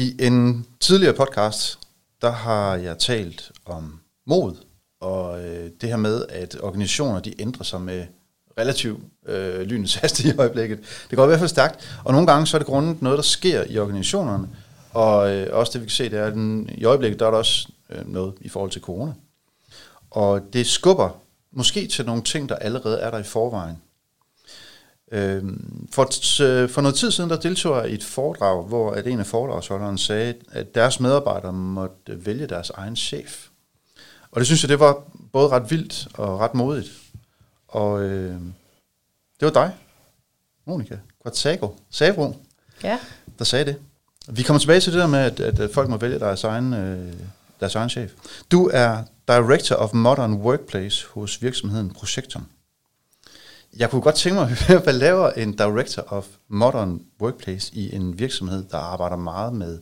I en tidligere podcast, der har jeg talt om mod, og øh, det her med, at organisationer de ændrer sig med relativt øh, lynets hastighed i øjeblikket. Det går i hvert fald stærkt, og nogle gange så er det grundet noget, der sker i organisationerne, og øh, også det vi kan se, det er, at den, i øjeblikket der er der også øh, noget i forhold til corona. Og det skubber måske til nogle ting, der allerede er der i forvejen. Øh, for, for noget tid siden, der deltog jeg i et foredrag, hvor at en af foredragsholderne sagde, at deres medarbejdere måtte vælge deres egen chef. Og det synes jeg, det var både ret vildt og ret modigt. Og øh, det var dig, Monika Quatsago, Savro, ja. der sagde det. Vi kommer tilbage til det der med, at, at folk må vælge deres egen, øh, deres egen chef. Du er Director of Modern Workplace hos virksomheden Projektum. Jeg kunne godt tænke mig at høre, hvad laver en Director of Modern Workplace i en virksomhed, der arbejder meget med,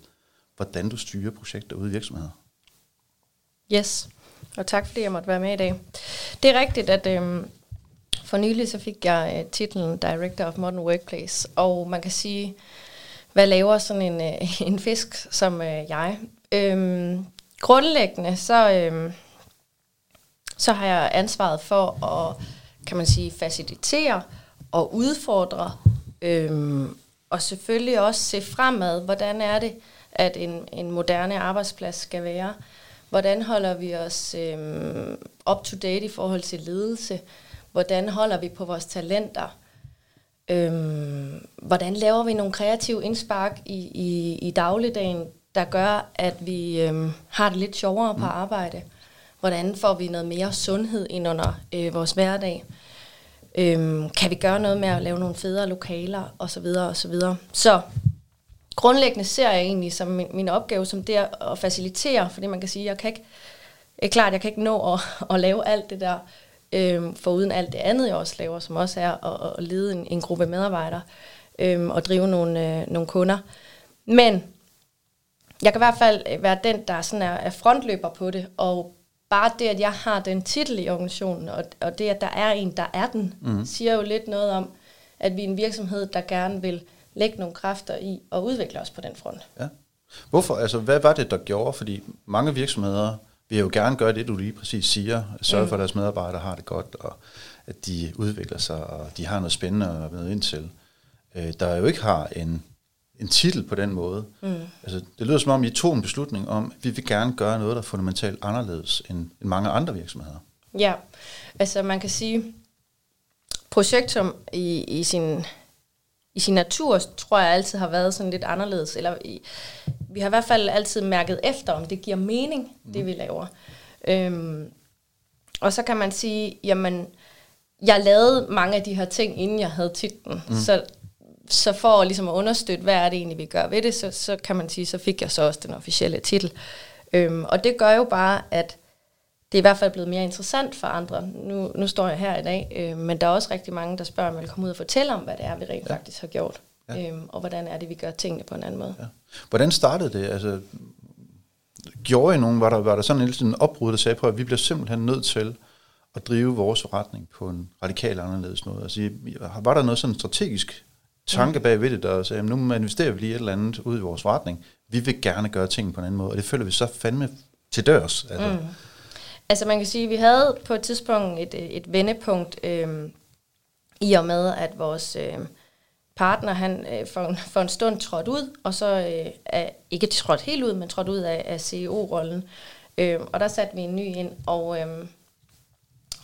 hvordan du styrer projekter ude i virksomheder? Yes, og tak fordi jeg måtte være med i dag. Det er rigtigt, at øhm, for nylig så fik jeg øh, titlen Director of Modern Workplace, og man kan sige, hvad laver sådan en, øh, en fisk som øh, jeg? Øhm, grundlæggende så, øhm, så har jeg ansvaret for at kan man sige, facilitere og udfordre, øhm, og selvfølgelig også se fremad, hvordan er det, at en, en moderne arbejdsplads skal være. Hvordan holder vi os øhm, up to date i forhold til ledelse? Hvordan holder vi på vores talenter? Øhm, hvordan laver vi nogle kreative indspark i, i, i dagligdagen, der gør, at vi øhm, har det lidt sjovere på mm. arbejde? Hvordan får vi noget mere sundhed ind under øh, vores hverdag? Øhm, kan vi gøre noget med at lave nogle federe lokaler osv. osv. Så grundlæggende ser jeg egentlig som min, min opgave som det at facilitere, fordi man kan sige, jeg kan ikke, er klart, jeg kan ikke nå at, at lave alt det der, øhm, for uden alt det andet, jeg også laver, som også er at, at lede en, en gruppe medarbejdere øhm, og drive nogle, øh, nogle kunder. Men jeg kan i hvert fald være den, der sådan er, er frontløber på det, og bare det, at jeg har den titel i organisationen, og, og det, at der er en, der er den, mm. siger jo lidt noget om, at vi er en virksomhed, der gerne vil lægge nogle kræfter i og udvikle os på den front. Ja. Hvorfor? Altså, hvad var det, der gjorde? Fordi mange virksomheder vil jo gerne gøre det, du lige præcis siger. Sørge mm. for, at deres medarbejdere har det godt, og at de udvikler sig, og de har noget spændende at være ind til. Øh, der jo ikke har en en titel på den måde. Mm. Altså, det lyder som om, I tog en beslutning om, at vi vil gerne gøre noget, der er fundamentalt anderledes end, end mange andre virksomheder. Ja, altså man kan sige, projektum i, i sin i sin natur, tror jeg altid har været sådan lidt anderledes. Eller i, vi har i hvert fald altid mærket efter, om det giver mening, mm. det vi laver. Øhm, og så kan man sige, jamen, jeg lavede mange af de her ting, inden jeg havde titlen. Mm. Så så for ligesom at understøtte, hvad er det egentlig, vi gør ved det, så, så kan man sige, så fik jeg så også den officielle titel. Øhm, og det gør jo bare, at det er i hvert fald blevet mere interessant for andre. Nu, nu står jeg her i dag, øh, men der er også rigtig mange, der spørger, om jeg vil komme ud og fortælle om, hvad det er, vi rent ja. faktisk har gjort. Ja. Øhm, og hvordan er det, vi gør tingene på en anden måde. Ja. Hvordan startede det? Altså, gjorde I nogen, var der, var der sådan en, en opbrud, der sagde på, at vi bliver simpelthen nødt til at drive vores forretning på en radikal anderledes måde? Altså, var der noget sådan strategisk tanke bag ved det, der sagde, nu manifesterer vi lige et eller andet ud i vores forretning. Vi vil gerne gøre ting på en anden måde, og det føler vi så fandme til dørs. Altså. Mm. altså man kan sige, at vi havde på et tidspunkt et, øh, et vendepunkt, øh, i og med, at vores øh, partner, han øh, for, for en stund trådte ud, og så øh, er, ikke trådt helt ud, men trådt ud af, af CEO-rollen. Øh, og der satte vi en ny ind, og øh,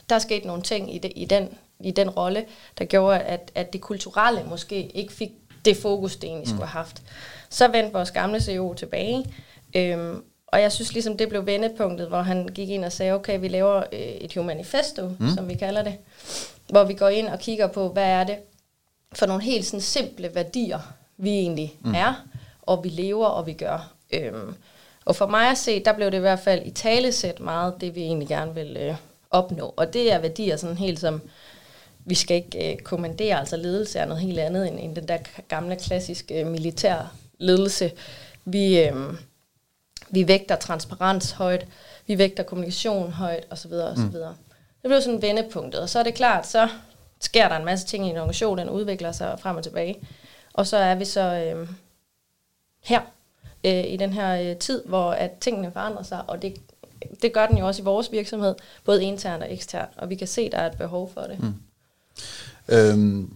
der skete nogle ting i, det, i den i den rolle, der gjorde, at, at det kulturelle måske ikke fik det fokus, det egentlig skulle mm. have haft. Så vendte vores gamle CEO tilbage, øhm, og jeg synes ligesom, det blev vendepunktet, hvor han gik ind og sagde, okay, vi laver øh, et humanifesto, mm. som vi kalder det, hvor vi går ind og kigger på, hvad er det for nogle helt sådan simple værdier, vi egentlig mm. er, og vi lever, og vi gør. Øhm, Og for mig at se, der blev det i hvert fald i talesæt meget det, vi egentlig gerne vil øh, opnå. Og det er værdier sådan helt som, vi skal ikke øh, kommandere, altså ledelse er noget helt andet end, end den der gamle klassiske øh, militær ledelse. Vi, øh, vi vægter transparens højt, vi vægter kommunikation højt, osv. osv. Mm. Det blev sådan vendepunktet, og så er det klart, så sker der en masse ting i en organisation, den udvikler sig frem og tilbage. Og så er vi så øh, her, øh, i den her øh, tid, hvor at tingene forandrer sig, og det, det gør den jo også i vores virksomhed, både internt og eksternt, og vi kan se, der er et behov for det. Mm. Øhm,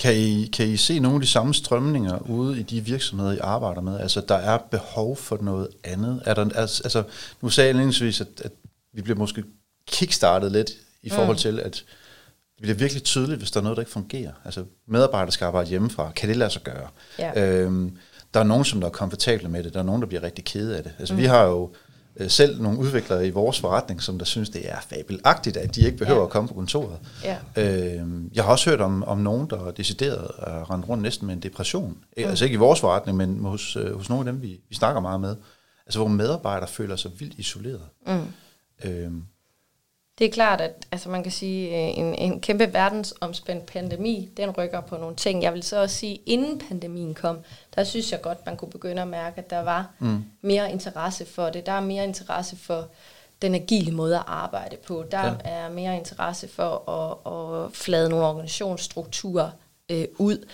kan, I, kan I se nogle af de samme strømninger ude i de virksomheder, I arbejder med? Altså, der er behov for noget andet? Er der, altså, nu sagde jeg indledningsvis, at, at vi bliver måske kickstartet lidt i forhold mm. til, at det bliver virkelig tydeligt, hvis der er noget, der ikke fungerer. Altså, medarbejdere skal arbejde hjemmefra. Kan det lade sig gøre? Ja. Øhm, der er nogen, som der er komfortable med det. Der er nogen, der bliver rigtig kede af det. Altså, mm. vi har jo selv nogle udviklere i vores forretning, som der synes, det er fabelagtigt, at de ikke behøver ja. at komme på kontoret. Ja. Øh, jeg har også hørt om, om nogen, der er decideret at rende rundt næsten med en depression. Mm. Altså ikke i vores forretning, men hos, øh, hos nogle af dem, vi, vi snakker meget med. Altså hvor medarbejdere føler sig vildt isoleret. Mm. Øh, det er klart, at altså man kan sige, øh, en, en kæmpe verdensomspændt pandemi, den rykker på nogle ting. Jeg vil så også sige, inden pandemien kom, der synes jeg godt, man kunne begynde at mærke, at der var mm. mere interesse for det. Der er mere interesse for den agile måde at arbejde på. Der ja. er mere interesse for at, at flade nogle organisationsstrukturer øh, ud.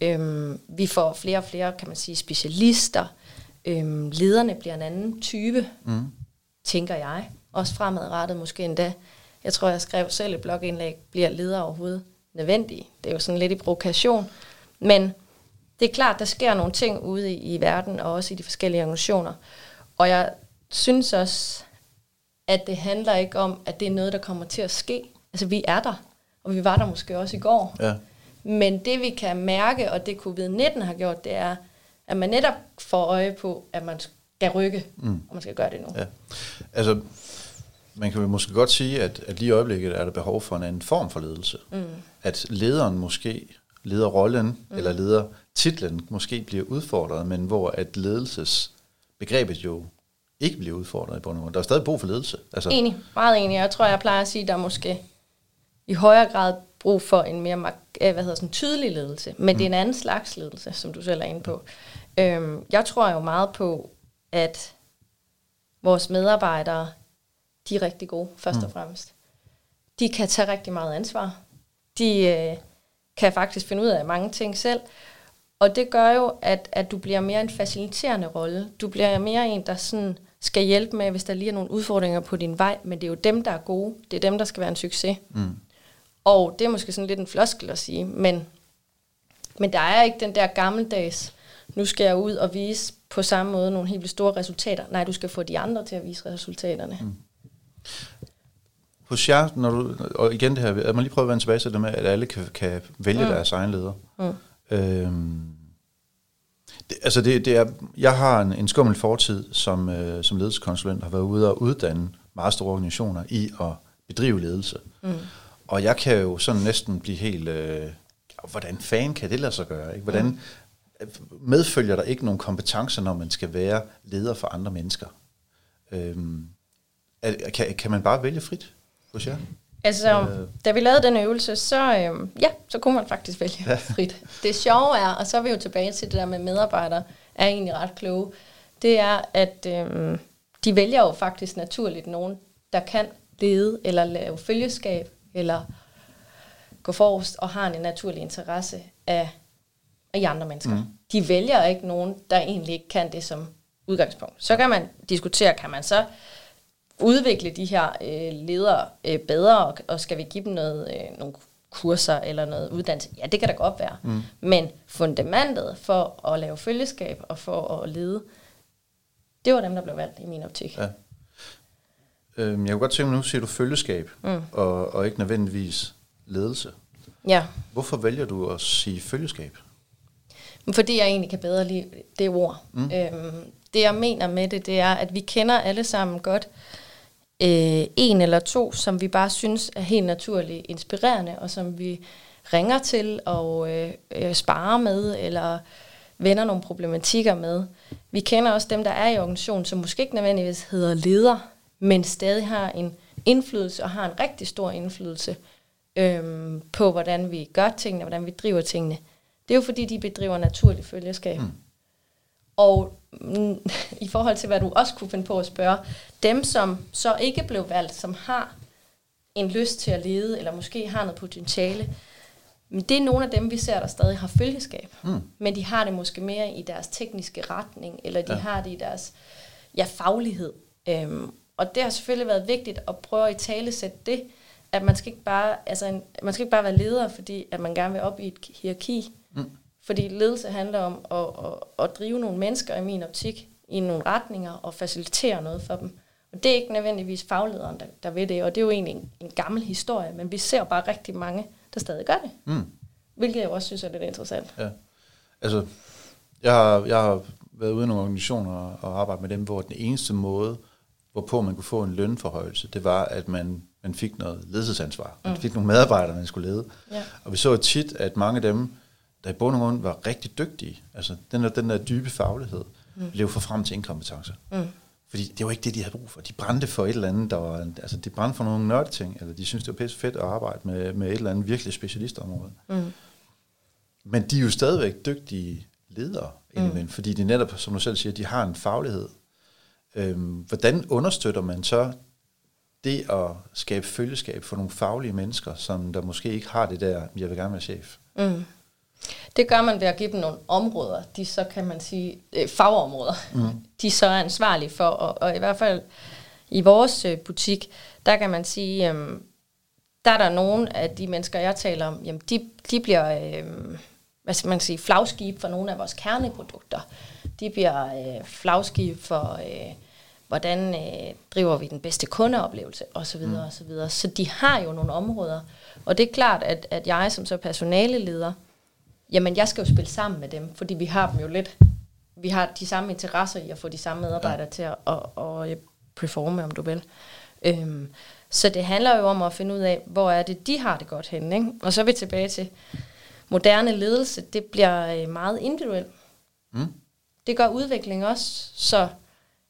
Øhm, vi får flere og flere, kan man sige, specialister. Øhm, lederne bliver en anden type, mm. tænker jeg også fremadrettet måske endda. Jeg tror, jeg skrev selv et blogindlæg, bliver leder overhovedet nødvendig? Det er jo sådan lidt i provokation. Men det er klart, der sker nogle ting ude i, i verden, og også i de forskellige organisationer. Og jeg synes også, at det handler ikke om, at det er noget, der kommer til at ske. Altså, vi er der, og vi var der måske også i går. Ja. Men det, vi kan mærke, og det covid-19 har gjort, det er, at man netop får øje på, at man skal rykke, mm. og man skal gøre det nu. Ja. Altså, man kan måske godt sige, at, at lige i øjeblikket er der behov for en anden form for ledelse. Mm. At lederen måske, lederrollen mm. eller ledertitlen måske bliver udfordret, men hvor at ledelsesbegrebet jo ikke bliver udfordret i bund og grund. Der er stadig brug for ledelse. Altså. Enig, meget enig. Jeg tror, jeg plejer at sige, at der er måske i højere grad brug for en mere hvad hedder sådan, tydelig ledelse, men mm. det er en anden slags ledelse, som du selv er inde på. Øhm, jeg tror jo meget på, at vores medarbejdere de er rigtig gode, først mm. og fremmest. De kan tage rigtig meget ansvar. De øh, kan faktisk finde ud af mange ting selv. Og det gør jo, at, at du bliver mere en faciliterende rolle. Du bliver mere en, der sådan skal hjælpe med, hvis der lige er nogle udfordringer på din vej, men det er jo dem, der er gode. Det er dem, der skal være en succes. Mm. Og det er måske sådan lidt en floskel at sige, men, men der er ikke den der gammeldags, nu skal jeg ud og vise på samme måde nogle helt store resultater. Nej, du skal få de andre til at vise resultaterne. Mm. Hos jer, når du, og igen det her, jeg må lige prøve at vende tilbage til det med, at alle kan, kan vælge mm. deres egen leder. Mm. Øhm, det, altså det, det er, jeg har en, en skummel fortid som, øh, som ledelseskonsulent, har været ude og uddanne meget store organisationer i at bedrive ledelse. Mm. Og jeg kan jo sådan næsten blive helt, øh, hvordan fan kan det lade sig gøre? Ikke? Hvordan mm. medfølger der ikke nogen kompetencer, når man skal være leder for andre mennesker? Øhm, er, kan, kan man bare vælge frit hos jer? Altså, øh. da vi lavede den øvelse, så, øh, ja, så kunne man faktisk vælge ja. frit. Det sjove er, og så er vi jo tilbage til det der med medarbejdere, er egentlig ret kloge, det er, at øh, de vælger jo faktisk naturligt nogen, der kan lede, eller lave følgeskab, eller gå forrest, og har en naturlig interesse af, af andre mennesker. Mm. De vælger ikke nogen, der egentlig ikke kan det som udgangspunkt. Så kan man diskutere, kan man så udvikle de her øh, ledere øh, bedre, og, og skal vi give dem noget, øh, nogle kurser eller noget uddannelse? Ja, det kan da godt være. Mm. Men fundamentet for at lave følgeskab og for at lede, det var dem, der blev valgt i min optik. Ja. Øhm, jeg kunne godt tænke mig, nu siger du følgeskab, mm. og, og ikke nødvendigvis ledelse. Ja. Hvorfor vælger du at sige følgeskab? Fordi jeg egentlig kan bedre lide det ord. Mm. Øhm, det jeg mener med det, det er, at vi kender alle sammen godt øh, Øh, en eller to, som vi bare synes er helt naturligt inspirerende, og som vi ringer til og øh, øh, sparer med, eller vender nogle problematikker med. Vi kender også dem, der er i organisationen, som måske ikke nødvendigvis hedder leder, men stadig har en indflydelse og har en rigtig stor indflydelse øhm, på, hvordan vi gør tingene, hvordan vi driver tingene. Det er jo fordi, de bedriver naturlig følgeskab. Mm. Og mm, i forhold til, hvad du også kunne finde på at spørge, dem som så ikke blev valgt, som har en lyst til at lede, eller måske har noget potentiale, men det er nogle af dem, vi ser, der stadig har følgeskab. Mm. Men de har det måske mere i deres tekniske retning, eller de ja. har det i deres ja, faglighed. Øhm, og det har selvfølgelig været vigtigt at prøve at i tale sætte det, at man skal ikke bare, altså en, man skal ikke bare være leder, fordi at man gerne vil op i et hierarki. Fordi ledelse handler om at, at, at drive nogle mennesker i min optik i nogle retninger og facilitere noget for dem. Og det er ikke nødvendigvis faglederen, der, der ved det, og det er jo egentlig en, en gammel historie, men vi ser bare rigtig mange, der stadig gør det. Mm. Hvilket jeg også synes er lidt interessant. Ja. Altså, jeg har, jeg har været ude i nogle organisationer og arbejdet med dem, hvor den eneste måde, hvorpå man kunne få en lønforhøjelse, det var, at man, man fik noget ledelsesansvar. Man mm. fik nogle medarbejdere, man skulle lede. Ja. Og vi så tit, at mange af dem, der i bund og grund var rigtig dygtige, altså den der, den der dybe faglighed, mm. blev for frem til inkompetence. Mm. Fordi det var ikke det, de havde brug for. De brændte for et eller andet, der var, altså de brændte for nogle nørdeting, eller de synes det var pisse fedt at arbejde med, med et eller andet virkelig specialistområde. Mm. Men de er jo stadigvæk dygtige ledere, mm. fordi de netop, som du selv siger, de har en faglighed. Øhm, hvordan understøtter man så det at skabe følgeskab for nogle faglige mennesker, som der måske ikke har det der, jeg vil gerne være chef? Mm. Det gør man ved at give dem nogle områder, de så kan man sige, øh, fagområder, mm. de så er ansvarlige for, og, og i hvert fald i vores øh, butik, der kan man sige, øh, der er der nogle af de mennesker, jeg taler om, jamen de, de bliver, øh, hvad skal man sige, flagskib for nogle af vores kerneprodukter. De bliver øh, flagskib for, øh, hvordan øh, driver vi den bedste kundeoplevelse, osv. Mm. osv. Så de har jo nogle områder, og det er klart, at, at jeg som så personaleleder, jamen jeg skal jo spille sammen med dem, fordi vi har dem jo lidt, vi har de samme interesser i at få de samme medarbejdere ja. til at, at, at, at performe, om du vil. Øhm, så det handler jo om at finde ud af, hvor er det, de har det godt henne. Ikke? Og så er vi tilbage til moderne ledelse. Det bliver øh, meget individuelt. Mm. Det gør udvikling også, så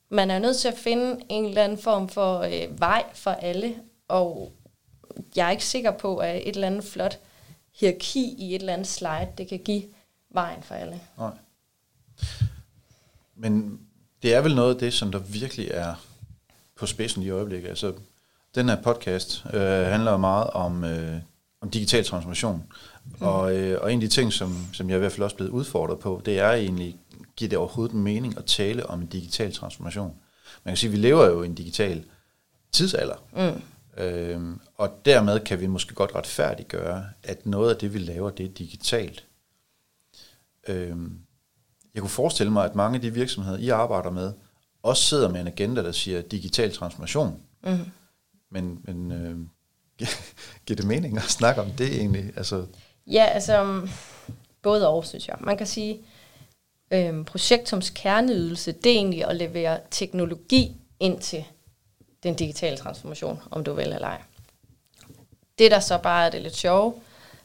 man er nødt til at finde en eller anden form for øh, vej for alle, og jeg er ikke sikker på, at et eller andet flot hierarki i et eller andet slide, det kan give vejen for alle. Nej. Men det er vel noget af det, som der virkelig er på spidsen i øjeblikket. Altså, den her podcast øh, handler meget om, øh, om digital transformation. Mm. Og, øh, og en af de ting, som, som jeg i hvert fald også blevet udfordret på, det er egentlig, giver det overhovedet mening at tale om en digital transformation? Man kan sige, at vi lever jo i en digital tidsalder. Mm. Øhm, og dermed kan vi måske godt retfærdiggøre, at noget af det, vi laver, det er digitalt. Øhm, jeg kunne forestille mig, at mange af de virksomheder, I arbejder med, også sidder med en agenda, der siger digital transformation. Mm. Men, men øh, giver det mening at snakke om det egentlig? Altså, ja, altså um, både og, synes jeg. Man kan sige, øh, projektums kerneydelse, det er egentlig at levere teknologi ind til den digitale transformation, om du vil eller ej. Det, der så bare er det lidt sjove,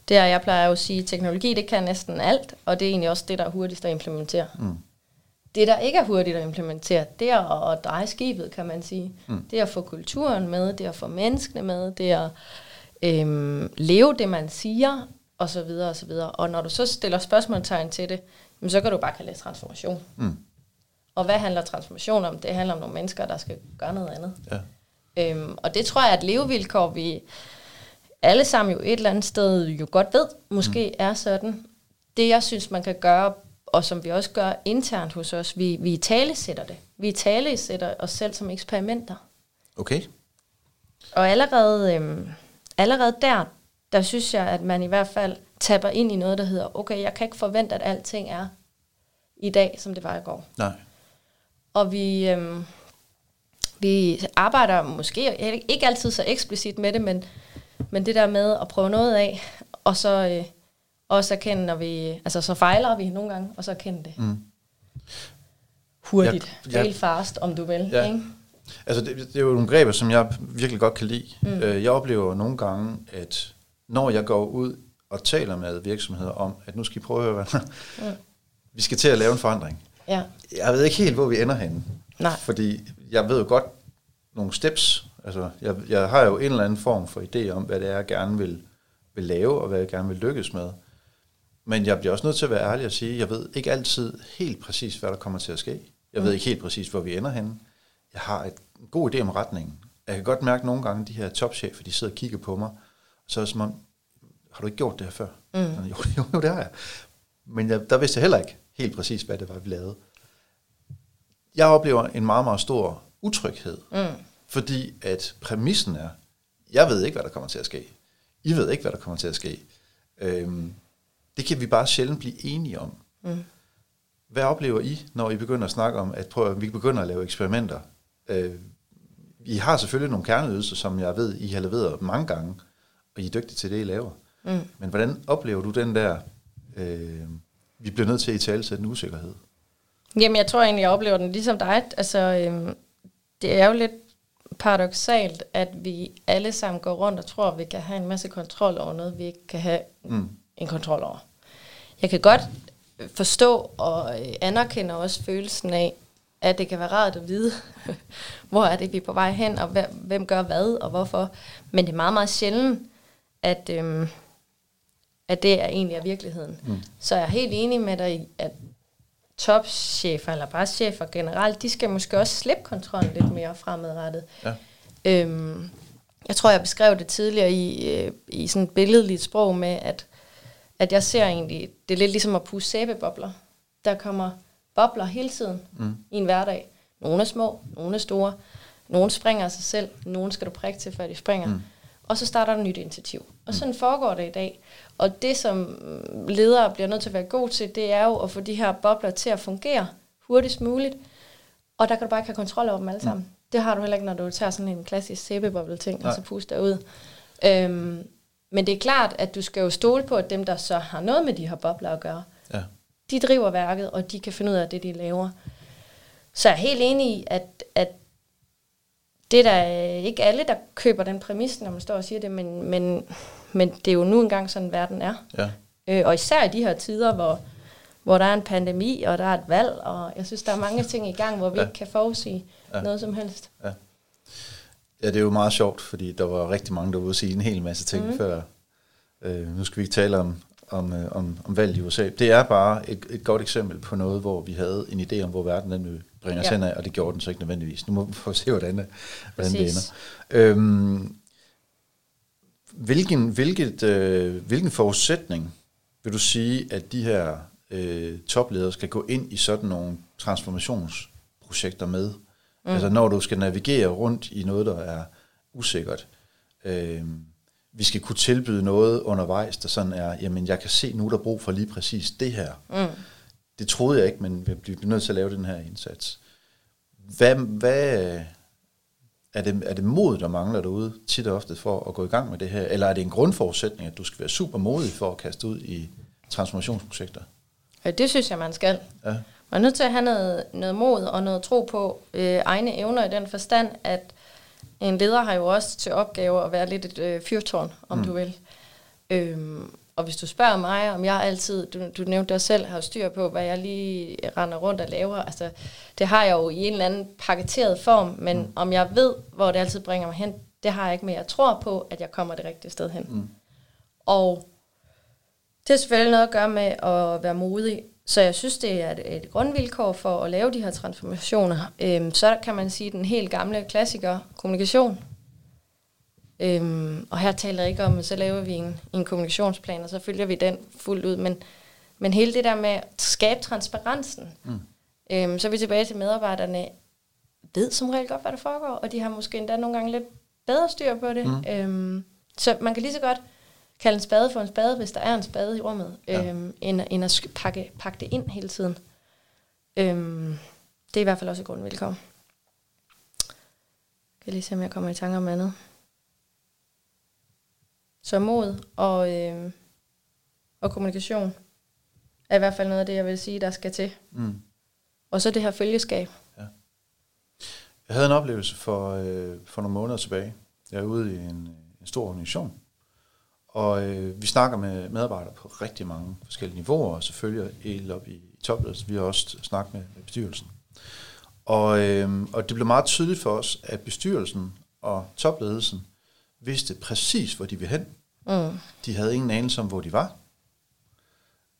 det er, jeg plejer jo at sige, at teknologi, det kan næsten alt, og det er egentlig også det, der er hurtigst at implementere. Mm. Det, der ikke er hurtigt at implementere, det er at, at dreje skibet, kan man sige. Mm. Det er at få kulturen med, det er at få menneskene med, det er at øhm, leve det, man siger, og så videre, og så videre. Og når du så stiller spørgsmålstegn til det, så kan du bare kalde det transformation. Mm. Og hvad handler transformation om? Det handler om nogle mennesker, der skal gøre noget andet. Ja. Øhm, og det tror jeg er et levevilkår, vi alle sammen jo et eller andet sted jo godt ved, måske mm. er sådan. Det jeg synes, man kan gøre, og som vi også gør internt hos os, vi, vi tale sætter det. Vi tale sætter os selv som eksperimenter. Okay. Og allerede, øhm, allerede der, der synes jeg, at man i hvert fald tapper ind i noget, der hedder, okay, jeg kan ikke forvente, at alting er i dag, som det var i går. Nej. Og vi, øhm, vi arbejder måske ikke altid så eksplicit med det, men, men det der med at prøve noget af, og så øh, også erkende, når vi, altså så fejler vi nogle gange, og så erkende det. Mm. Hurtigt, ja, ja. fast, om du vil. Ja. Ikke? Altså det, det er jo nogle greb, som jeg virkelig godt kan lide. Mm. Øh, jeg oplever nogle gange, at når jeg går ud og taler med virksomheder om, at nu skal I prøve at høre, mm vi skal til at lave en forandring. Ja. Jeg ved ikke helt, hvor vi ender henne. Nej. Fordi jeg ved jo godt nogle steps. Altså, jeg, jeg har jo en eller anden form for idé om, hvad det er, jeg gerne vil, vil lave, og hvad jeg gerne vil lykkes med. Men jeg bliver også nødt til at være ærlig og sige, at jeg ved ikke altid helt præcis, hvad der kommer til at ske. Jeg ved ikke helt præcis, hvor vi ender henne. Jeg har et, en god idé om retningen. Jeg kan godt mærke nogle gange, at de her topchefer, de sidder og kigger på mig, og så er det som om, har du ikke gjort det her før? Mm. Jo, jo, jo, det har jeg. Men jeg, der vidste jeg heller ikke helt præcis, hvad det var, vi lavede. Jeg oplever en meget, meget stor utryghed, mm. fordi at præmissen er, jeg ved ikke, hvad der kommer til at ske. I ved ikke, hvad der kommer til at ske. Øhm, det kan vi bare sjældent blive enige om. Mm. Hvad oplever I, når I begynder at snakke om, at, prøv, at vi begynder at lave eksperimenter? Øh, I har selvfølgelig nogle kerneydelser, som jeg ved, I har leveret mange gange, og I er dygtige til det, I laver. Mm. Men hvordan oplever du den der, øh, vi bliver nødt til at i tale en usikkerhed? Jamen, jeg tror egentlig, jeg oplever den ligesom dig. Altså, øhm, det er jo lidt paradoxalt, at vi alle sammen går rundt og tror, at vi kan have en masse kontrol over noget, vi ikke kan have mm. en kontrol over. Jeg kan godt forstå og øh, anerkende også følelsen af, at det kan være rart at vide, hvor er det, vi er på vej hen, og hvem gør hvad, og hvorfor. Men det er meget, meget sjældent, at, øhm, at det er egentlig er virkeligheden. Mm. Så jeg er helt enig med dig i, at topchefer, eller bare chefer generelt, de skal måske også slippe kontrollen lidt mere fremadrettet. Ja. Øhm, jeg tror, jeg beskrev det tidligere i, øh, i sådan et billedligt sprog med, at, at jeg ser egentlig, det er lidt ligesom at pusse sæbebobler. Der kommer bobler hele tiden mm. i en hverdag. Nogle er små, nogle er store. Nogle springer af sig selv, nogle skal du prikke til, før de springer. Mm. Og så starter der et nyt initiativ. Og sådan foregår det i dag. Og det, som ledere bliver nødt til at være god til, det er jo at få de her bobler til at fungere hurtigst muligt. Og der kan du bare ikke have kontrol over dem alle sammen. Mm. Det har du heller ikke, når du tager sådan en klassisk sæbeboble-ting, og så puster ud. Øhm, men det er klart, at du skal jo stole på, at dem, der så har noget med de her bobler at gøre, ja. de driver værket, og de kan finde ud af det, de laver. Så jeg er helt enig i, at, at det er der ikke alle, der køber den præmis, når man står og siger det, men, men, men det er jo nu engang sådan, verden er. Ja. Øh, og især i de her tider, hvor, hvor der er en pandemi, og der er et valg, og jeg synes, der er mange ting i gang, hvor vi ja. ikke kan forudsige ja. noget som helst. Ja. ja, det er jo meget sjovt, fordi der var rigtig mange, der var ude sige en hel masse ting mm. før. Øh, nu skal vi ikke tale om, om, øh, om, om valg i USA. Det er bare et, et godt eksempel på noget, hvor vi havde en idé om, hvor verden den vil bringe os ja. af, og det gjorde den så ikke nødvendigvis. Nu må vi få se, hvordan hvordan det ender. Øhm, hvilken, hvilket, øh, hvilken forudsætning vil du sige, at de her øh, topledere skal gå ind i sådan nogle transformationsprojekter med? Mm. Altså når du skal navigere rundt i noget, der er usikkert. Øh, vi skal kunne tilbyde noget undervejs, der sådan er, jamen jeg kan se nu, der er brug for lige præcis det her. Mm. Det troede jeg ikke, men vi bliver nødt til at lave den her indsats. Hvad, hvad er, det, er det mod, der mangler derude tit og ofte for at gå i gang med det her? Eller er det en grundforudsætning, at du skal være super modig for at kaste ud i transformationsprojekter? Ja, det synes jeg, man skal. Ja. Man er nødt til at have noget, noget mod og noget tro på øh, egne evner i den forstand, at en leder har jo også til opgave at være lidt et øh, fyrtårn, om mm. du vil. Øhm, og hvis du spørger mig, om jeg altid, du, du nævnte dig selv, har styr på, hvad jeg lige render rundt og laver, altså det har jeg jo i en eller anden paketeret form, men mm. om jeg ved, hvor det altid bringer mig hen, det har jeg ikke, men jeg tror på, at jeg kommer det rigtige sted hen. Mm. Og det har selvfølgelig noget at gøre med at være modig, så jeg synes, det er et, et grundvilkår for at lave de her transformationer. Øhm, så kan man sige, den helt gamle klassiker, kommunikation. Øhm, og her taler jeg ikke om, at så laver vi en, en kommunikationsplan, og så følger vi den fuldt ud. Men, men hele det der med at skabe transparensen, mm. øhm, så er vi tilbage til medarbejderne, ved som regel godt, hvad der foregår, og de har måske endda nogle gange lidt bedre styr på det. Mm. Øhm, så man kan lige så godt kalde en spade for en spade, hvis der er en spade i rummet, ja. øhm, end, end at pakke, pakke det ind hele tiden. Øhm, det er i hvert fald også et grundvilkår. Jeg kan lige se, om jeg kommer i tanke om andet. Så mod og, øh, og kommunikation er i hvert fald noget af det, jeg vil sige, der skal til. Mm. Og så det her følgeskab. Ja. Jeg havde en oplevelse for, øh, for nogle måneder tilbage. Jeg er ude i en, en stor organisation, Og øh, vi snakker med medarbejdere på rigtig mange forskellige niveauer, og selvfølgelig helt op i, i topledelsen. Vi har også snakket med, med bestyrelsen. Og, øh, og det blev meget tydeligt for os, at bestyrelsen og topledelsen vidste præcis, hvor de ville hen. Mm. De havde ingen anelse om, hvor de var.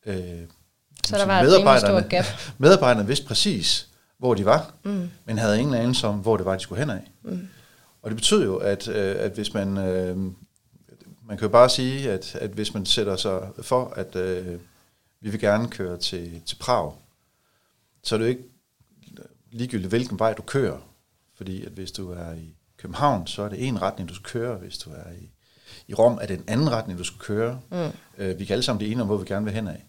Øh, så der var et stort gap. medarbejderne vidste præcis, hvor de var, mm. men havde ingen anelse om, hvor det var, de skulle hen af. Mm. Og det betyder jo, at, øh, at hvis man... Øh, man kan jo bare sige, at, at hvis man sætter sig for, at øh, vi vil gerne køre til, til Prag, så er det jo ikke ligegyldigt, hvilken vej du kører. Fordi at hvis du er i København, så er det en retning, du skal køre. Hvis du er i, i Rom, er det en anden retning, du skal køre. Mm. Øh, vi kan alle sammen blive enige om, hvor vi gerne vil hen af.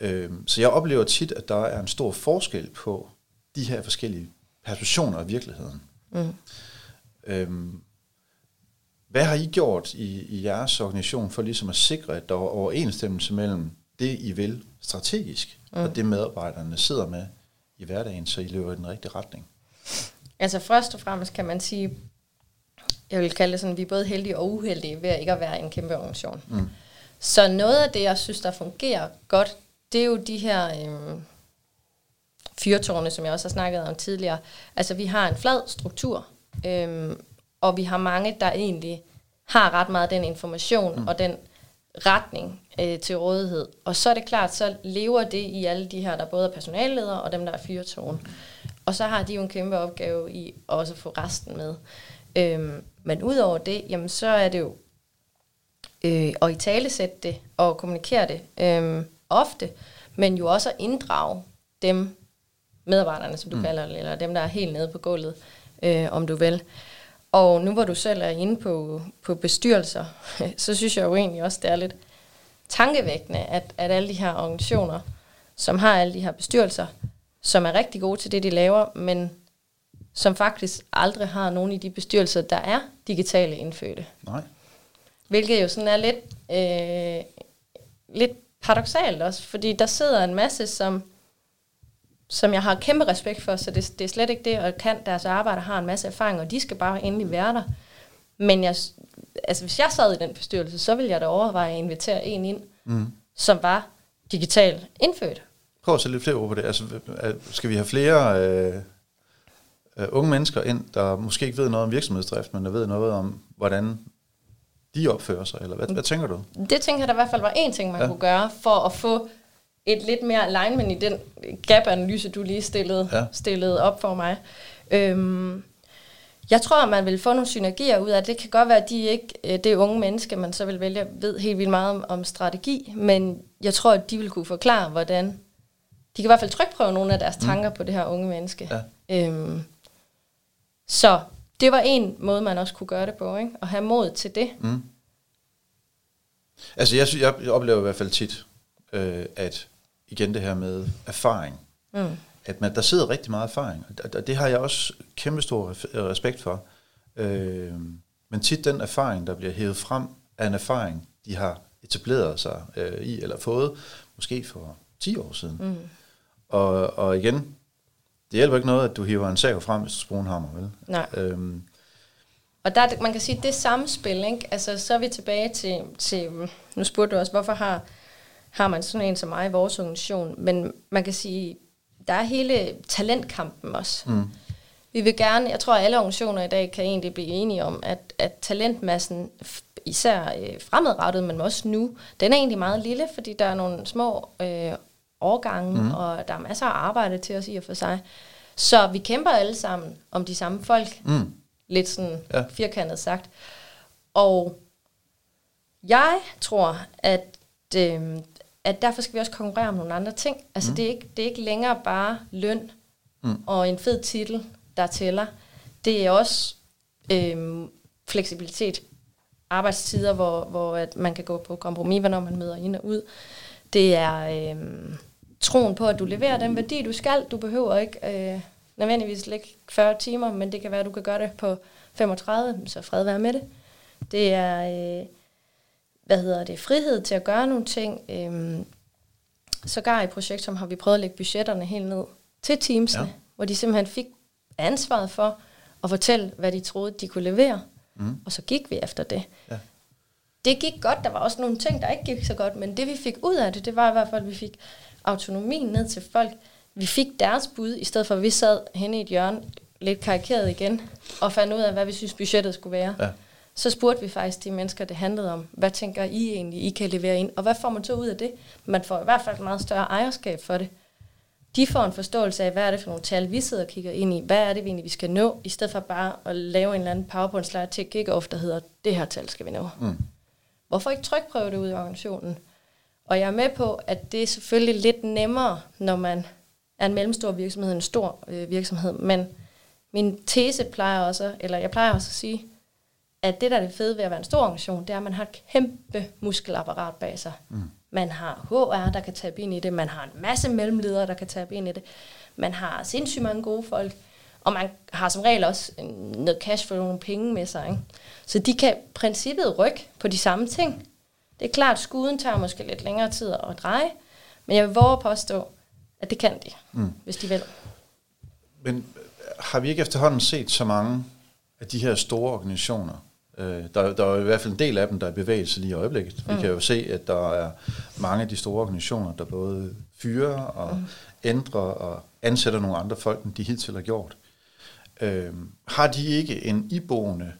Øh, så jeg oplever tit, at der er en stor forskel på de her forskellige perceptioner af virkeligheden. Mm. Øhm, hvad har I gjort i, i jeres organisation for ligesom at sikre, at der er overensstemmelse mellem det, I vil strategisk, mm. og det medarbejderne sidder med i hverdagen, så I løber i den rigtige retning? Altså først og fremmest kan man sige, jeg vil kalde det sådan, vi er både heldige og uheldige ved at ikke at være en kæmpe organisation. Mm. Så noget af det, jeg synes, der fungerer godt, det er jo de her øhm, fyrtårne, som jeg også har snakket om tidligere. Altså vi har en flad struktur, øhm, og vi har mange, der egentlig har ret meget den information mm. og den retning øh, til rådighed. Og så er det klart, så lever det i alle de her, der både er personalledere og dem, der er fyrtårn. Mm. Og så har de jo en kæmpe opgave i også at få resten med. Øhm, men udover det, jamen så er det jo øh, at i tale sætte det og kommunikere det øh, ofte, men jo også at inddrage dem, medarbejderne, som du mm. kalder det, eller dem, der er helt nede på gulvet, øh, om du vil. Og nu hvor du selv er inde på, på bestyrelser, så synes jeg jo egentlig også, det er lidt tankevækkende, at, at alle de her organisationer, som har alle de her bestyrelser, som er rigtig gode til det, de laver, men som faktisk aldrig har nogen i de bestyrelser, der er digitale indfødte. Nej. Hvilket jo sådan er lidt, øh, lidt paradoxalt også, fordi der sidder en masse, som som jeg har kæmpe respekt for, så det, det er slet ikke det, og kan deres arbejde har en masse erfaring, og de skal bare endelig være der. Men jeg, altså, hvis jeg sad i den bestyrelse, så ville jeg da overveje at invitere en ind, mm. som var digital indfødt. Prøv at sætte lidt flere ord på det. Altså, skal vi have flere øh, øh, unge mennesker ind, der måske ikke ved noget om virksomhedsdrift, men der ved noget om, hvordan de opfører sig, eller hvad, hvad tænker du? Det tænker jeg der i hvert fald var en ting, man ja. kunne gøre, for at få et lidt mere alignment i den gap-analyse, du lige stillede, ja. stillede op for mig. Øhm, jeg tror, at man vil få nogle synergier ud af det. Kan godt være, at de ikke, øh, det unge menneske, man så vil vælge, ved helt vildt meget om, om strategi, men jeg tror, at de vil kunne forklare, hvordan... De kan i hvert fald trykprøve nogle af deres mm. tanker mm. på det her unge menneske. Ja. Øhm, så det var en måde, man også kunne gøre det på, ikke? at have mod til det. Mm. Altså, jeg, jeg oplever i hvert fald tit, øh, at igen det her med erfaring. Mm. At man, der sidder rigtig meget erfaring, og det har jeg også kæmpe stor respekt for. Øh, men tit den erfaring, der bliver hævet frem, er en erfaring, de har etableret sig øh, i, eller fået, måske for 10 år siden. Mm. Og, og igen, det hjælper ikke noget, at du hiver en sav frem, hvis du bruger en hammer, vel? Nej. Øhm. Og der, man kan sige, det samspil, ikke? Altså, så er vi tilbage til, til, nu spurgte du også, hvorfor har har man sådan en som mig i vores organisation. Men man kan sige, der er hele talentkampen også. Mm. Vi vil gerne, jeg tror at alle organisationer i dag kan egentlig blive enige om, at, at talentmassen, især øh, fremadrettet, men også nu, den er egentlig meget lille, fordi der er nogle små øh, årgange, mm. og der er masser af arbejde til os i og for sig. Så vi kæmper alle sammen om de samme folk, mm. lidt sådan ja. firkantet sagt. Og jeg tror, at øh, at derfor skal vi også konkurrere om nogle andre ting. Altså mm. det, er ikke, det er ikke længere bare løn mm. og en fed titel, der tæller. Det er også øhm, fleksibilitet, arbejdstider, hvor, hvor at man kan gå på kompromis, når man møder ind og ud. Det er øhm, troen på, at du leverer den værdi, du skal. Du behøver ikke øh, nødvendigvis lægge 40 timer, men det kan være, at du kan gøre det på 35, så fred være med det. Det er... Øh, hvad hedder det, frihed til at gøre nogle ting. Øhm, sågar i projekt, som har vi prøvet at lægge budgetterne helt ned til teamsene, ja. hvor de simpelthen fik ansvaret for at fortælle, hvad de troede, de kunne levere. Mm. Og så gik vi efter det. Ja. det gik godt. Der var også nogle ting, der ikke gik så godt, men det vi fik ud af det, det var i hvert fald, at vi fik autonomien ned til folk. Vi fik deres bud, i stedet for at vi sad henne i et hjørne, lidt karikeret igen, og fandt ud af, hvad vi synes budgettet skulle være. Ja. Så spurgte vi faktisk de mennesker, det handlede om, hvad tænker I egentlig, I kan levere ind, og hvad får man så ud af det? Man får i hvert fald et meget større ejerskab for det. De får en forståelse af, hvad er det for nogle tal, vi sidder og kigger ind i, hvad er det egentlig, vi skal nå, i stedet for bare at lave en eller anden PowerPoint-slide til kick-off, der hedder, det her tal skal vi nå. Mm. Hvorfor ikke trykprøve det ud i organisationen? Og jeg er med på, at det er selvfølgelig lidt nemmere, når man er en mellemstor virksomhed, en stor øh, virksomhed, men min tese plejer også, eller jeg plejer også at sige, at det, der er det fede ved at være en stor organisation, det er, at man har et kæmpe muskelapparat bag sig. Mm. Man har HR, der kan tage ind i det, man har en masse mellemledere, der kan tage ind i det, man har sindssygt mange gode folk, og man har som regel også noget cash for nogle penge med sig. Ikke? Så de kan princippet rykke på de samme ting. Det er klart, at skuden tager måske lidt længere tid at dreje, men jeg vil våge at påstå, at det kan de, mm. hvis de vil. Men har vi ikke efterhånden set så mange af de her store organisationer? Øh, der, der er i hvert fald en del af dem, der er bevægelse lige i øjeblikket. Mm. Vi kan jo se, at der er mange af de store organisationer, der både fyrer og mm. ændrer og ansætter nogle andre folk, end de hidtil har gjort. Øh, har de ikke en iboende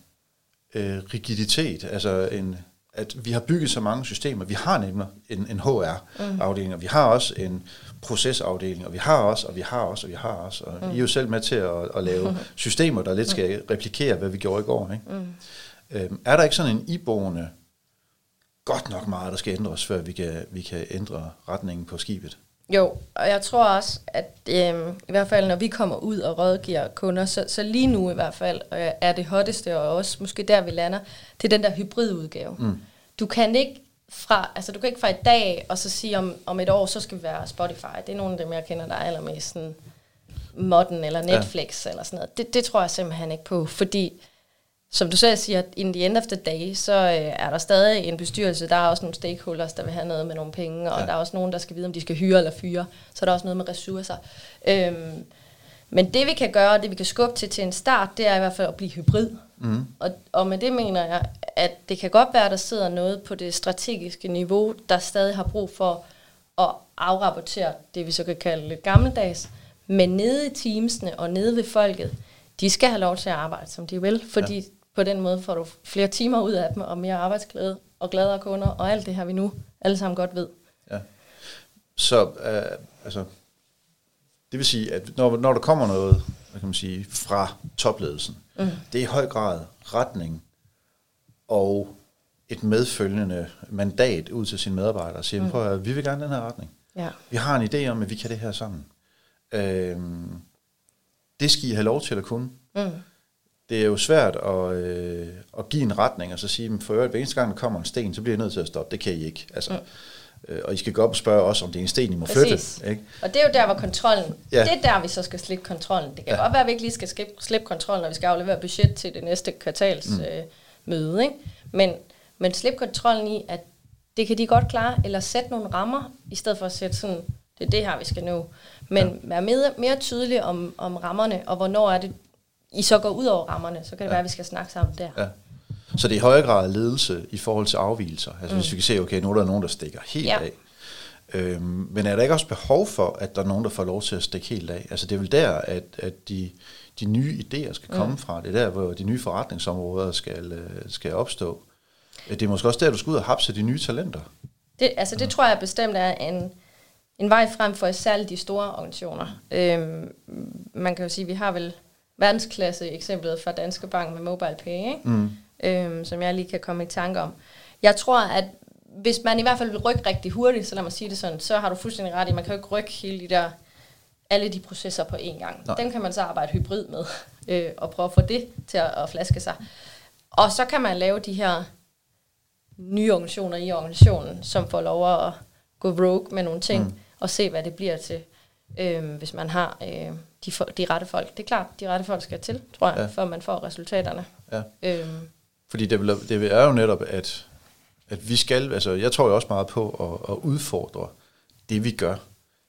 øh, rigiditet, altså en, at vi har bygget så mange systemer. Vi har nemlig en, en HR-afdeling, og vi har også en procesafdeling, og vi har også, og vi har også, og vi har også. Og mm. I er jo selv med til at, at lave systemer, der lidt skal replikere, hvad vi gjorde i går. Ikke? Mm. Øhm, er der ikke sådan en iboende, godt nok meget, der skal ændres, før vi kan, vi kan ændre retningen på skibet? Jo, og jeg tror også, at øh, i hvert fald når vi kommer ud og rådgiver kunder, så, så lige nu i hvert fald øh, er det hotteste, og også måske der vi lander, det er den der hybridudgave. Mm. Du kan ikke fra, altså du kan ikke fra i dag, og så sige om, om et år, så skal vi være Spotify. Det er nogle af dem, jeg kender, der er allermest sådan modden eller Netflix ja. eller sådan noget. Det, det tror jeg simpelthen ikke på, fordi som du selv siger, in the end of the day, så øh, er der stadig en bestyrelse. Der er også nogle stakeholders, der vil have noget med nogle penge, og ja. der er også nogen, der skal vide, om de skal hyre eller fyre. Så er der også noget med ressourcer. Øhm, men det vi kan gøre, det vi kan skubbe til til en start, det er i hvert fald at blive hybrid. Mm. Og, og med det mener jeg, at det kan godt være, at der sidder noget på det strategiske niveau, der stadig har brug for at afrapportere det, vi så kan kalde lidt gammeldags. Men nede i teamsene og nede ved folket, de skal have lov til at arbejde, som de vil, fordi ja. På den måde får du flere timer ud af dem, og mere arbejdsglæde, og gladere kunder, og alt det her, vi nu alle sammen godt ved. Ja. Så øh, altså, det vil sige, at når, når der kommer noget hvad kan man sige, fra topledelsen, mm. det er i høj grad retning og et medfølgende mandat ud til sine medarbejdere og siger, mm. prøv at vi vil gerne den her retning. Ja. Vi har en idé om, at vi kan det her sammen. Øhm, det skal I have lov til at kunne. Mm. Det er jo svært at, øh, at give en retning, og så sige, for øvrigt, hver eneste gang, der kommer en sten, så bliver jeg nødt til at stoppe. Det kan I ikke. Altså, mm. øh, og I skal gå op og spørge os, om det er en sten, I må Præcis. flytte. Ikke? Og det er jo der, hvor kontrollen, ja. det er der, vi så skal slippe kontrollen. Det kan ja. godt være, at vi ikke lige skal slippe, slippe kontrollen, når vi skal aflevere budget til det næste kvartals mm. øh, møde. Ikke? Men, men slip kontrollen i, at det kan de godt klare, eller sætte nogle rammer, i stedet for at sætte sådan, det er det her, vi skal nå. Men ja. være mere, mere tydelig om, om rammerne, og hvornår er det, I så går ud over rammerne, så kan det ja. være, at vi skal snakke sammen der. Ja. Så det er i højere grad ledelse i forhold til afvielser. Altså mm. hvis vi kan se, okay, nu er der nogen, der stikker helt ja. af. Øhm, men er der ikke også behov for, at der er nogen, der får lov til at stikke helt af? Altså det er vel der, at, at de, de nye idéer skal komme mm. fra. Det er der, hvor de nye forretningsområder skal, øh, skal opstå. Det er måske også der, du skal ud og hapse de nye talenter. Det, altså det ja. tror jeg bestemt er en, en vej frem for særligt de store organisationer. Øhm, man kan jo sige, at vi har vel verdensklasse eksemplet fra Danske Bank med Mobile Pay, ikke? Mm. Øhm, som jeg lige kan komme i tanke om. Jeg tror, at hvis man i hvert fald vil rykke rigtig hurtigt, så lad mig sige det sådan, så har du fuldstændig ret i, man kan jo ikke rykke hele de der, alle de processer på én gang. Nej. Dem kan man så arbejde hybrid med, øh, og prøve at få det til at, at flaske sig. Og så kan man lave de her nye organisationer i organisationen, som får lov at gå rogue med nogle ting. Mm og se, hvad det bliver til, øh, hvis man har øh, de, de rette folk. Det er klart, de rette folk skal til, tror jeg, ja. før man får resultaterne. Ja. Øhm. Fordi det, vil, det er jo netop, at, at vi skal, altså jeg tror jo også meget på at, at udfordre det, vi gør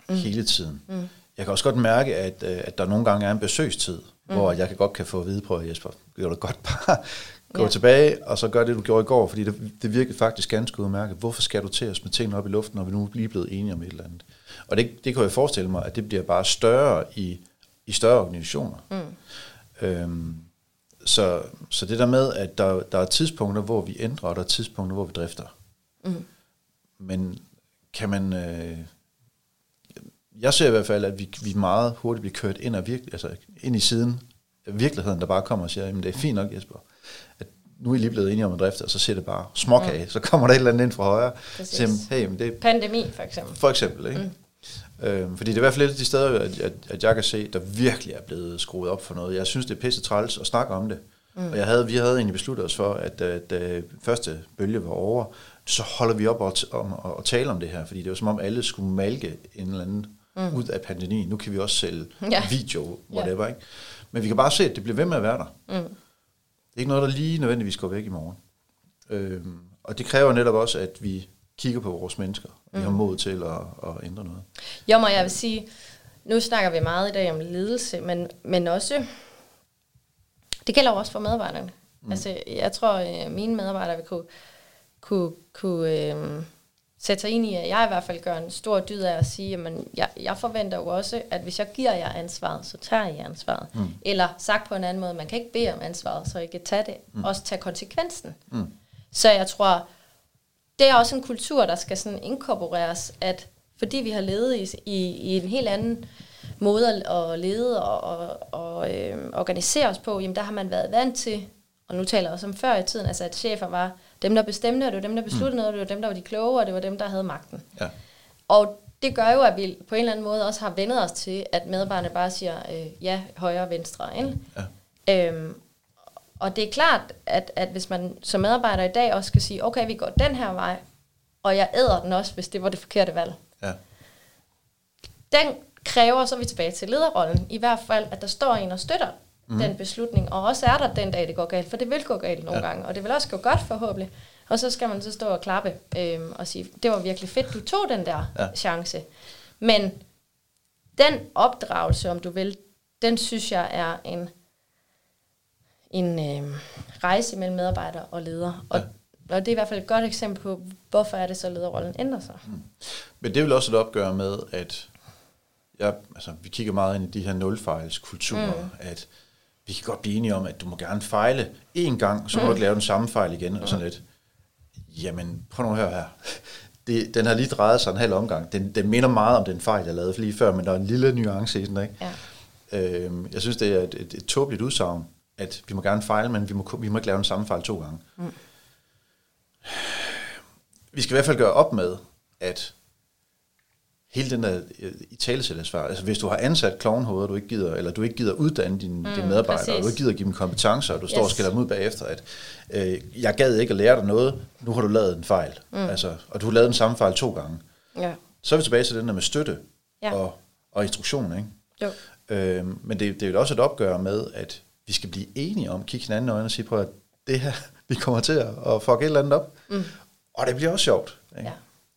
mm. hele tiden. Mm. jeg kan også godt mærke, at, øh, at der nogle gange er en besøgstid, mm. hvor jeg kan godt kan få at vide på, Jesper, gør det godt bare gå ja. tilbage, og så gør det, du gjorde i går, fordi det, det virkede faktisk ganske udmærket. Hvorfor skal du til os med tingene op i luften, når vi nu er lige blevet enige om et eller andet? Og det, det kan jeg forestille mig, at det bliver bare større i, i større organisationer. Mm. Øhm, så, så det der med, at der, der er tidspunkter, hvor vi ændrer, og der er tidspunkter, hvor vi drifter. Mm. Men kan man... Øh, jeg ser i hvert fald, at vi, vi meget hurtigt bliver kørt ind, og virke, altså ind i siden af virkeligheden, der bare kommer og siger, at det er fint nok, Jesper, at nu er I lige blevet enige om at drifte, og så ser det bare småkage, mm. så kommer der et eller andet ind fra højre. Siger, hey, men det er, Pandemi, for eksempel. For eksempel, ikke? Mm. Øhm, fordi det er i hvert fald et af de steder, at, at, at jeg kan se, der virkelig er blevet skruet op for noget. Jeg synes, det er pisse træls at snakke om det. Mm. Og jeg havde, vi havde egentlig besluttet os for, at da første bølge var over, så holder vi op og, om, og, tale om det her, fordi det var som om alle skulle malke en eller anden mm. ud af pandemien. Nu kan vi også sælge ja. video, whatever. Ja. Ikke? Men vi kan bare se, at det bliver ved med at være der. Mm. Det er ikke noget, der lige nødvendigvis går væk i morgen. Øhm, og det kræver netop også, at vi kigger på vores mennesker. Vi mm. har mod til at, at ændre noget. Jo, og jeg vil sige, nu snakker vi meget i dag om ledelse, men, men også, det gælder også for medarbejderne. Mm. Altså, jeg tror, at øh, mine medarbejdere vil kunne, kunne, kunne øh, sætte sig ind i, at jeg i hvert fald gør en stor dyd af at sige, at jeg, jeg forventer jo også, at hvis jeg giver jer ansvaret, så tager jeg ansvaret. Mm. Eller sagt på en anden måde, man kan ikke bede om ansvaret, så I kan tage det, mm. også tage konsekvensen. Mm. Så jeg tror, det er også en kultur, der skal sådan inkorporeres, at fordi vi har levet i, i, i en helt anden måde at lede og, og, og øh, organisere os på, jamen der har man været vant til, og nu taler jeg også om før i tiden, altså at chefer var dem, der bestemte, og det var dem, der besluttede mm. noget, og det var dem, der var de kloge, og det var dem, der havde magten. Ja. Og det gør jo, at vi på en eller anden måde også har vendet os til, at medarbejderne bare siger, øh, ja, højre og venstre. Ikke? Ja. Øhm, og det er klart, at, at hvis man som medarbejder i dag også skal sige, okay, vi går den her vej, og jeg æder den også, hvis det var det forkerte valg. Ja. Den kræver, så er vi tilbage til lederrollen, i hvert fald, at der står en og støtter mm. den beslutning, og også er der den dag, det går galt, for det vil gå galt nogle ja. gange, og det vil også gå godt forhåbentlig. Og så skal man så stå og klappe øhm, og sige, det var virkelig fedt, du tog den der ja. chance. Men den opdragelse, om du vil, den synes jeg er en, en øh, rejse mellem medarbejder og leder. Og, ja. og det er i hvert fald et godt eksempel på, hvorfor er det så, lederrollen ændrer sig. Mm. Men det vil også et opgør med, at jeg, altså, vi kigger meget ind i de her nulfejlskulturer, mm. at vi kan godt blive enige om, at du må gerne fejle én gang, så må mm. du ikke lave den samme fejl igen, mm. og sådan lidt. Jamen, prøv nu at høre her. Det, den har lige drejet sig en halv omgang. Den, den minder meget om den fejl, jeg lavede lige før, men der er en lille nuance i den, ikke? Ja. Øhm, jeg synes, det er et, et, et tåbeligt udsagn, at vi må gerne fejle, men vi må, vi må ikke lave den samme fejl to gange. Mm. Vi skal i hvert fald gøre op med, at hele den der øh, i talesættersvar, altså hvis du har ansat klovnhoveder, du ikke gider, eller du ikke gider uddanne dine, mm, dine medarbejdere, præcis. og du ikke gider give dem kompetencer, og du yes. står og skælder dem ud bagefter, at øh, jeg gad ikke at lære dig noget, nu har du lavet en fejl, mm. altså, og du har lavet den samme fejl to gange. Ja. Så er vi tilbage til den der med støtte ja. og, og instruktion, ikke? Jo. Øh, men det, det er jo også et opgør med, at vi skal blive enige om, kigge hinanden i øjnene og sige på, at det her, vi kommer til at, fuck et eller andet op. Mm. Og det bliver også sjovt. Ikke?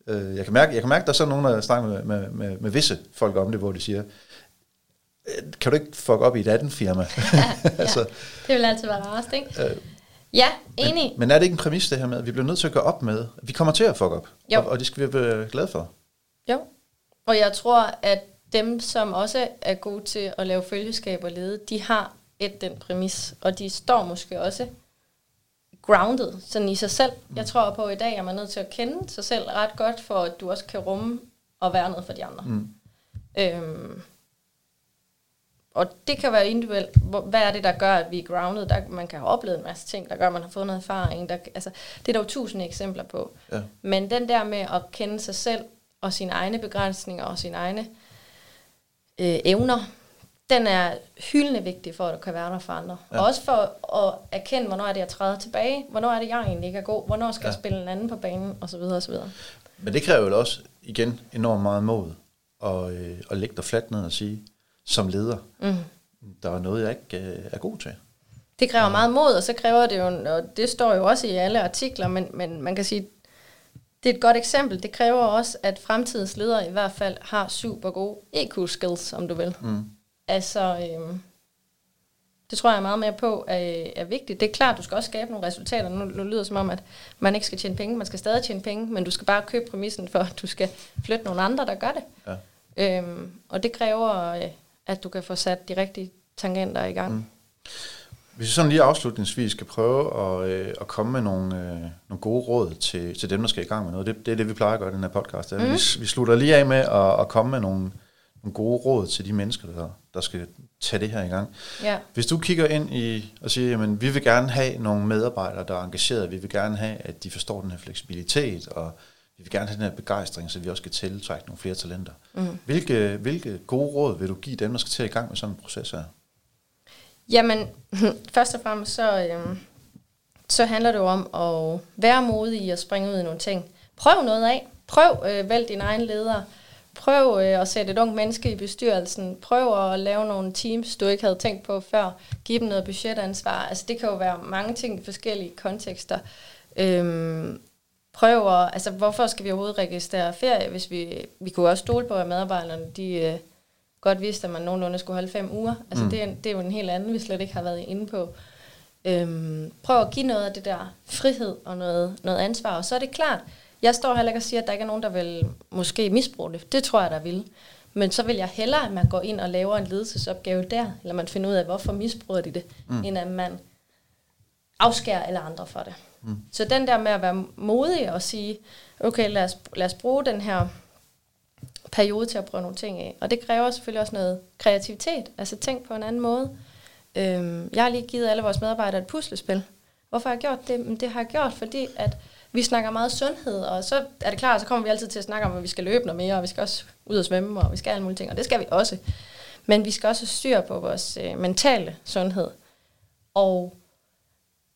Ja. Øh, jeg, kan mærke, jeg kan mærke, der er sådan nogen, der snakker med, med, med, med visse folk om det, hvor de siger, øh, kan du ikke fuck op i et andet firma? ja, altså, det vil altid være rarest, ikke? Øh, ja, enig. Men, men er det ikke en præmis det her med, at vi bliver nødt til at gå op med, vi kommer til at fuck op, jo. Og, og det skal vi være glade for. Jo, og jeg tror, at dem, som også er gode til at lave følgeskab og lede, de har et den præmis, og de står måske også grounded sådan i sig selv. Jeg tror på, at i dag er man nødt til at kende sig selv ret godt, for at du også kan rumme og være noget for de andre. Mm. Øhm, og det kan være individuelt. Hvad er det, der gør, at vi er grounded? Der, man kan have oplevet en masse ting, der gør, at man har fået noget erfaring. Der, altså, det er der jo tusind eksempler på. Ja. Men den der med at kende sig selv og sine egne begrænsninger og sine egne øh, evner, den er hyldende vigtig for, at du kan være der for andre. Ja. Og også for at erkende, hvornår er det, jeg træder tilbage, hvornår er det, jeg egentlig ikke er god, hvornår skal ja. jeg spille en anden på banen, osv. osv. Men det kræver jo også, igen, enormt meget mod at, øh, at lægge dig fladt ned og sige, som leder, mm. der er noget, jeg ikke øh, er god til. Det kræver ja. meget mod, og så kræver det jo, og det står jo også i alle artikler, men, men man kan sige, Det er et godt eksempel. Det kræver også, at fremtidens ledere i hvert fald har super gode EQ-skills, om du vil. Mm. Altså, øhm, det tror jeg meget mere på er, er vigtigt. Det er klart, du skal også skabe nogle resultater. Nu, nu lyder det som om, at man ikke skal tjene penge. Man skal stadig tjene penge, men du skal bare købe præmissen for, at du skal flytte nogle andre, der gør det. Ja. Øhm, og det kræver, øh, at du kan få sat de rigtige tangenter i gang. Mm. Hvis vi sådan lige afslutningsvis skal prøve at, øh, at komme med nogle, øh, nogle gode råd til, til dem, der skal i gang med noget, det, det er det, vi plejer at gøre i den her podcast. Mm. Vi, vi slutter lige af med at, at komme med nogle, nogle gode råd til de mennesker, der, der skal tage det her i gang. Ja. Hvis du kigger ind i og siger, at vi vil gerne have nogle medarbejdere, der er engageret, vi vil gerne have, at de forstår den her fleksibilitet, og vi vil gerne have den her begejstring, så vi også kan tiltrække nogle flere talenter. Mm. Hvilke, hvilke gode råd vil du give dem, der skal til i gang med sådan en proces her? Jamen, først og fremmest så, øhm, så handler det jo om at være modig at springe ud i nogle ting. Prøv noget af. Prøv øh, vælg din egen leder. Prøv øh, at sætte et ungt menneske i bestyrelsen. Prøv at lave nogle teams, du ikke havde tænkt på før. Giv dem noget budgetansvar. Altså, det kan jo være mange ting i forskellige kontekster. Øhm, prøv at, altså, hvorfor skal vi overhovedet registrere ferie, hvis vi, vi kunne også stole på, at medarbejderne, de øh, godt vidste, at man nogenlunde skulle holde fem uger. Altså, mm. det, er, det er jo en helt anden, vi slet ikke har været inde på. Øhm, prøv at give noget af det der frihed og noget, noget ansvar, og så er det klart, jeg står heller ikke og siger, at der ikke er nogen, der vil måske misbruge det. Det tror jeg, der vil. Men så vil jeg hellere, at man går ind og laver en ledelsesopgave der, eller man finder ud af, hvorfor misbruger de det, mm. end at man afskærer alle andre for det. Mm. Så den der med at være modig og sige, okay, lad os, lad os bruge den her periode til at prøve nogle ting af. Og det kræver selvfølgelig også noget kreativitet, altså tænk på en anden måde. Øhm, jeg har lige givet alle vores medarbejdere et puslespil. Hvorfor har jeg gjort det? Det har jeg gjort, fordi at vi snakker meget sundhed, og så er det klart, så kommer vi altid til at snakke om, at vi skal løbe noget mere, og vi skal også ud og svømme, og vi skal alle mulige ting, og det skal vi også. Men vi skal også styre på vores øh, mentale sundhed. Og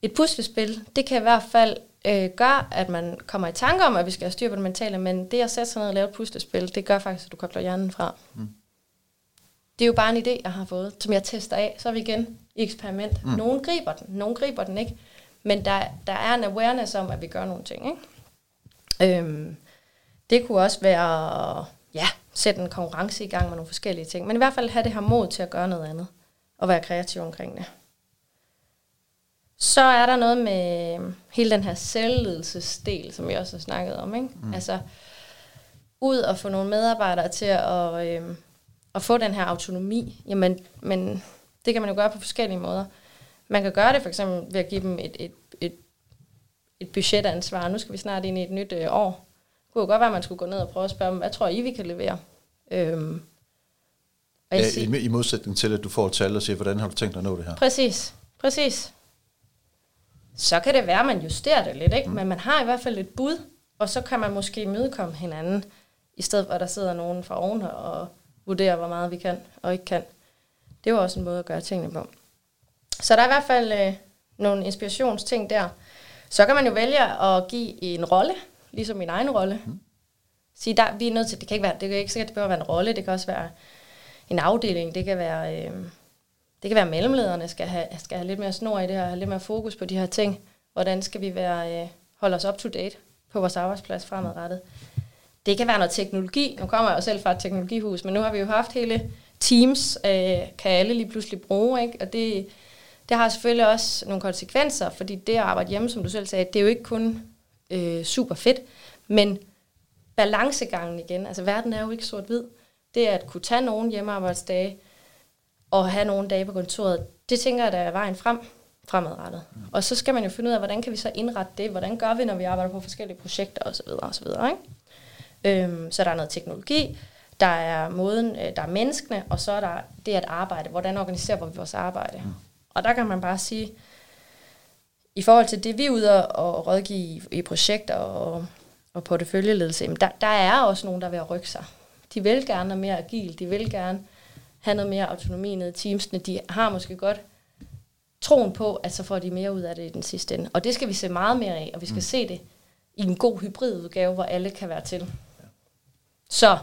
et puslespil, det kan i hvert fald øh, gøre, at man kommer i tanke om, at vi skal have styr på det mentale, men det at sætte sig ned og lave et puslespil, det gør faktisk, at du kobler hjernen fra. Mm. Det er jo bare en idé, jeg har fået, som jeg tester af. Så er vi igen i eksperiment. Mm. Nogen griber den, nogen griber den ikke. Men der, der er en awareness om, at vi gør nogle ting. Ikke? Øhm, det kunne også være ja, sætte en konkurrence i gang med nogle forskellige ting. Men i hvert fald have det her mod til at gøre noget andet. Og være kreativ omkring det. Så er der noget med hele den her selvledelsesdel, som vi også har snakket om. Ikke? Mm. Altså, ud og få nogle medarbejdere til at, øh, at få den her autonomi. Jamen, men det kan man jo gøre på forskellige måder. Man kan gøre det for eksempel ved at give dem et, et, et, et budgetansvar. Nu skal vi snart ind i et nyt øh, år. Det kunne jo godt være, at man skulle gå ned og prøve at spørge dem, hvad tror I, vi kan levere? Øhm, og ja, siger, i, I modsætning til, at du får et tal og siger, hvordan har du tænkt dig at nå det her? Præcis, præcis. Så kan det være, at man justerer det lidt, ikke? Mm. men man har i hvert fald et bud, og så kan man måske mødekomme hinanden, i stedet for at der sidder nogen fra oven og vurderer, hvor meget vi kan og ikke kan. Det jo også en måde at gøre tingene på. Så der er i hvert fald øh, nogle inspirationsting der. Så kan man jo vælge at give en rolle, ligesom min egen rolle. Mm. Sige, der, vi er nødt til, det kan ikke være, det kan ikke sikkert, det behøver være en rolle, det kan også være en afdeling, det kan være, øh, det kan være mellemlederne skal have, skal have lidt mere snor i det her, have lidt mere fokus på de her ting. Hvordan skal vi være, øh, holde os up to date på vores arbejdsplads fremadrettet. Det kan være noget teknologi. Nu kommer jeg jo selv fra et teknologihus, men nu har vi jo haft hele Teams, øh, kan alle lige pludselig bruge, ikke? og det, det har selvfølgelig også nogle konsekvenser, fordi det at arbejde hjemme, som du selv sagde, det er jo ikke kun øh, super fedt, men balancegangen igen, altså verden er jo ikke sort-hvid. Det at kunne tage nogle hjemmearbejdsdage og have nogle dage på kontoret, det tænker jeg, der er vejen frem fremadrettet. Mm. Og så skal man jo finde ud af, hvordan kan vi så indrette det, hvordan gør vi, når vi arbejder på forskellige projekter osv. osv. Ikke? Øhm, så der er noget teknologi, der er måden, øh, der er menneskene, og så er der det at arbejde. Hvordan organiserer vi vores arbejde? Mm. Og der kan man bare sige, i forhold til det, vi er ude og rådgive i, i projekter og, og porteføljeledelse, der, der er også nogen, der vil rykke sig. De vil gerne have mere agil, de vil gerne have noget mere autonomi ned i teamsene. De har måske godt troen på, at så får de mere ud af det i den sidste ende. Og det skal vi se meget mere af, og vi skal mm. se det i en god hybridudgave, hvor alle kan være til. Så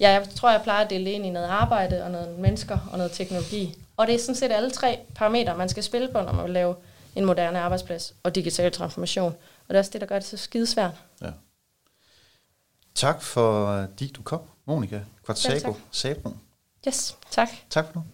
ja, jeg tror, jeg plejer at dele ind i noget arbejde, og noget mennesker, og noget teknologi. Og det er sådan set alle tre parametre, man skal spille på, når man vil lave en moderne arbejdsplads og digital transformation. Og det er også det, der gør det så skidesvært. Ja. Tak for, at du kom, Monika Kvartsago tak. Sabro. Yes, tak. Tak for nu.